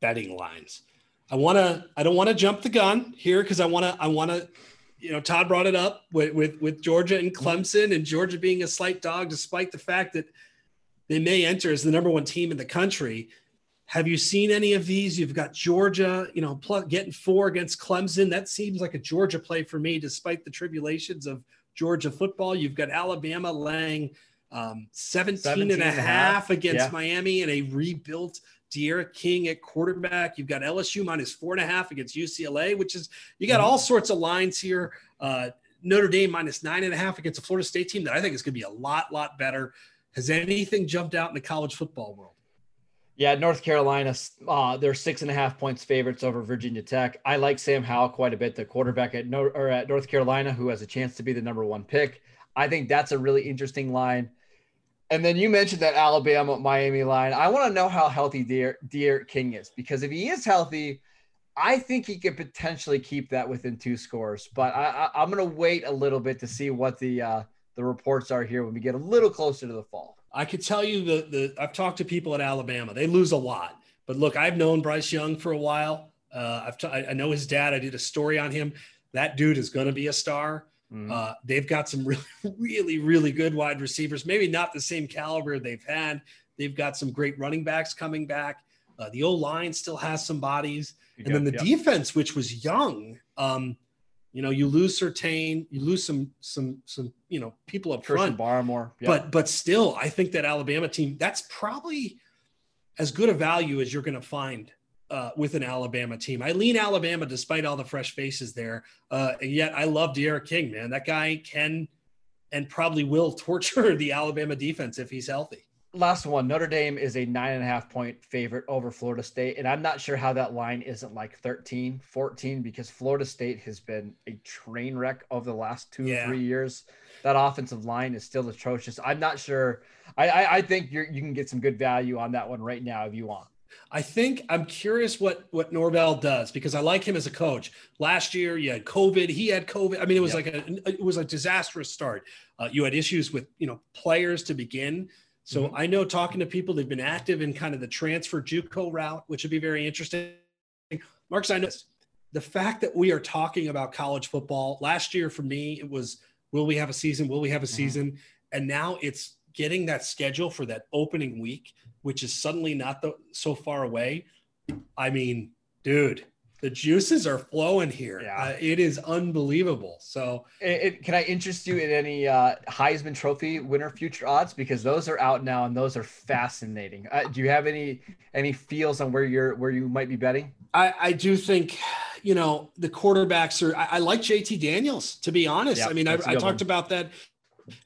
betting lines. I want to. I don't want to jump the gun here because I want to. I want to. You know, Todd brought it up with, with with Georgia and Clemson, and Georgia being a slight dog, despite the fact that they may enter as the number one team in the country. Have you seen any of these? You've got Georgia, you know, getting four against Clemson. That seems like a Georgia play for me, despite the tribulations of Georgia football. You've got Alabama laying um, 17, 17 and a half, half against yeah. Miami and a rebuilt D'Eriq King at quarterback. You've got LSU minus four and a half against UCLA, which is you got mm-hmm. all sorts of lines here. Uh, Notre Dame minus nine and a half against a Florida State team that I think is going to be a lot, lot better. Has anything jumped out in the college football world? Yeah, North Carolina, uh, they're six and a half points favorites over Virginia Tech. I like Sam Howell quite a bit, the quarterback at, no, or at North Carolina, who has a chance to be the number one pick. I think that's a really interesting line. And then you mentioned that Alabama Miami line. I want to know how healthy D'Eriq King is because if he is healthy, I think he could potentially keep that within two scores. But I, I, am going to wait a little bit to see what the uh, the reports are here when we get a little closer to the fall. I could tell you the the I've talked to people at Alabama. They lose a lot, but look, I've known Bryce Young for a while. Uh, I've t- I know his dad. I did a story on him. That dude is going to be a star. Mm-hmm. Uh, they've got some really, really, really good wide receivers. Maybe not the same caliber they've had. They've got some great running backs coming back. Uh, the O line still has some bodies, and then the yep. defense, which was young. Um, you know, you lose Surtain, you lose some, some, some, you know, people up Christian front. Barmore, yep. but but still, I think that Alabama team that's probably as good a value as you're going to find uh, with an Alabama team. I lean Alabama despite all the fresh faces there. Uh, and yet I love D'Eriq King, man. That guy can and probably will torture the Alabama defense if he's healthy. Last one Notre Dame is a nine and a half point favorite over Florida State. And I'm not sure how that line isn't like 13, 14, because Florida State has been a train wreck over the last two yeah. or three years. That offensive line is still atrocious. I'm not sure. I, I, I think you can get some good value on that one right now if you want. I think I'm curious what what Norvell does because I like him as a coach. Last year, you had COVID. He had COVID. I mean, it was yep. like a it was a disastrous start. Uh, you had issues with you know players to begin. So mm-hmm. I know talking to people, they've been active in kind of the transfer JUCO route, which would be very interesting. Marcus, I know the fact that we are talking about college football last year for me, it was will we have a season? Will we have a mm-hmm. season? And now it's getting that schedule for that opening week, which is suddenly not the, so far away. I mean, dude, the juices are flowing here. Yeah. Uh, it is unbelievable. So, it, it, can I interest you in any uh, Heisman Trophy winner future odds because those are out now and those are fascinating. Uh, do you have any any feels on where you're where you might be betting? I, I do think, you know, the quarterbacks are. I, I like JT Daniels to be honest. Yep, I mean, I, I talked one. about that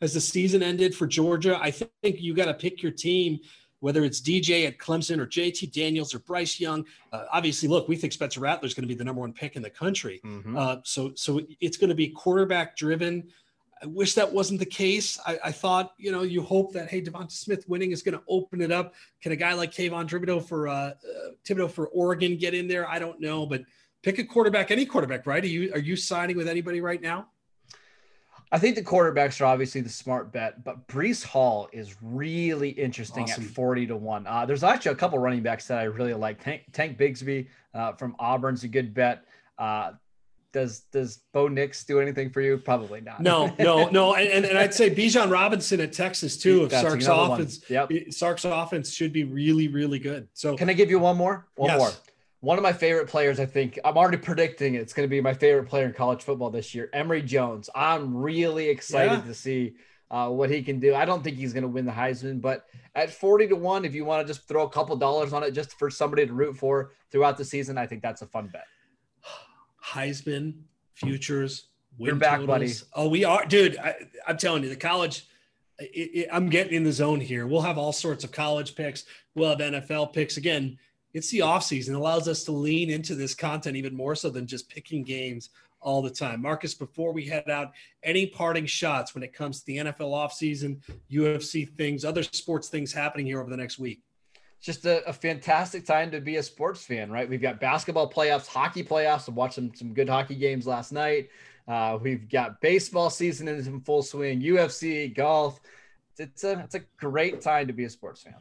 as the season ended for Georgia. I think you got to pick your team whether it's DJ at Clemson or JT Daniels or Bryce Young. Uh, obviously, look, we think Spencer Rattler is going to be the number one pick in the country. Mm-hmm. Uh, so, so it's going to be quarterback driven. I wish that wasn't the case. I, I, thought, you know, you hope that hey, Devonta Smith winning is going to open it up. Can a guy like Kayvon Thibodeaux for uh, uh, Thibodeaux for Oregon get in there? I don't know, but pick a quarterback, any quarterback, right? Are you are you signing with anybody right now? I think the quarterbacks are obviously the smart bet, but Breece Hall is really interesting awesome. at 40 to 1. Uh, there's actually a couple running backs that I really like. Tank, Tank Bigsby uh, from Auburn's a good bet. Uh, does does Bo Nix do anything for you? Probably not. No, no, no. And, and, and I'd say Bijan Robinson at Texas too. If That's Sark's offense, yep. Sark's offense should be really, really good. So can I give you one more? One yes. more one of my favorite players, I think I'm already predicting it's going to be my favorite player in college football this year, Emory Jones. I'm really excited yeah. to see uh, what he can do. I don't think he's going to win the Heisman, but at 40 to 1, if you want to just throw a couple dollars on it just for somebody to root for throughout the season, I think that's a fun bet. Heisman, futures, win You're back, totals. buddy. Oh, we are, dude. I, am telling you, the college. It, it, I'm getting in the zone here. We'll have all sorts of college picks. We'll have NFL picks again it's the off season. It allows us to lean into this content even more so than just picking games all the time. Marcus, before we head out, any parting shots when it comes to the NFL offseason, UFC things, other sports things happening here over the next week? Just a, a, fantastic time to be a sports fan, right? We've got basketball playoffs, hockey playoffs. I watched some, some good hockey games last night. Uh, we've got baseball season in full swing, UFC, golf. It's a, it's a great time to be a sports fan.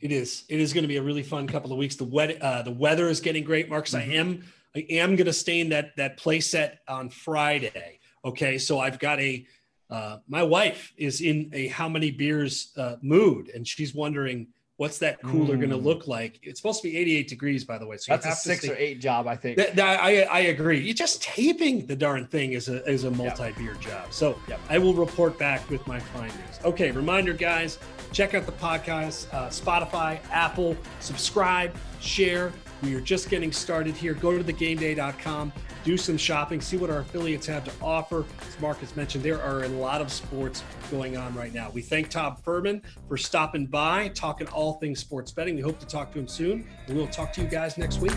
It is. It is going to be a really fun couple of weeks. The wet, uh, the weather is getting great, Marcus. Mm-hmm. I am, I am going to stay in that that play set on Friday. Okay, so I've got a. Uh, my wife is in a how many beers uh, mood, and she's wondering What's that cooler mm. going to look like? It's supposed to be 88 degrees, by the way. So that's a six stay, or eight job, I think. I, I agree. You just taping the darn thing is a is a multi-beer yep. job. So yep. I will report back with my findings. Okay, reminder, guys, check out the podcast, uh, Spotify, Apple, subscribe, share. We are just getting started here. Go to thegameday.com do some shopping, see what our affiliates have to offer. As Marcus mentioned, there are a lot of sports going on right now. We thank Todd Fuhrman for stopping by, talking all things sports betting. We hope to talk to him soon, and we'll talk to you guys next week.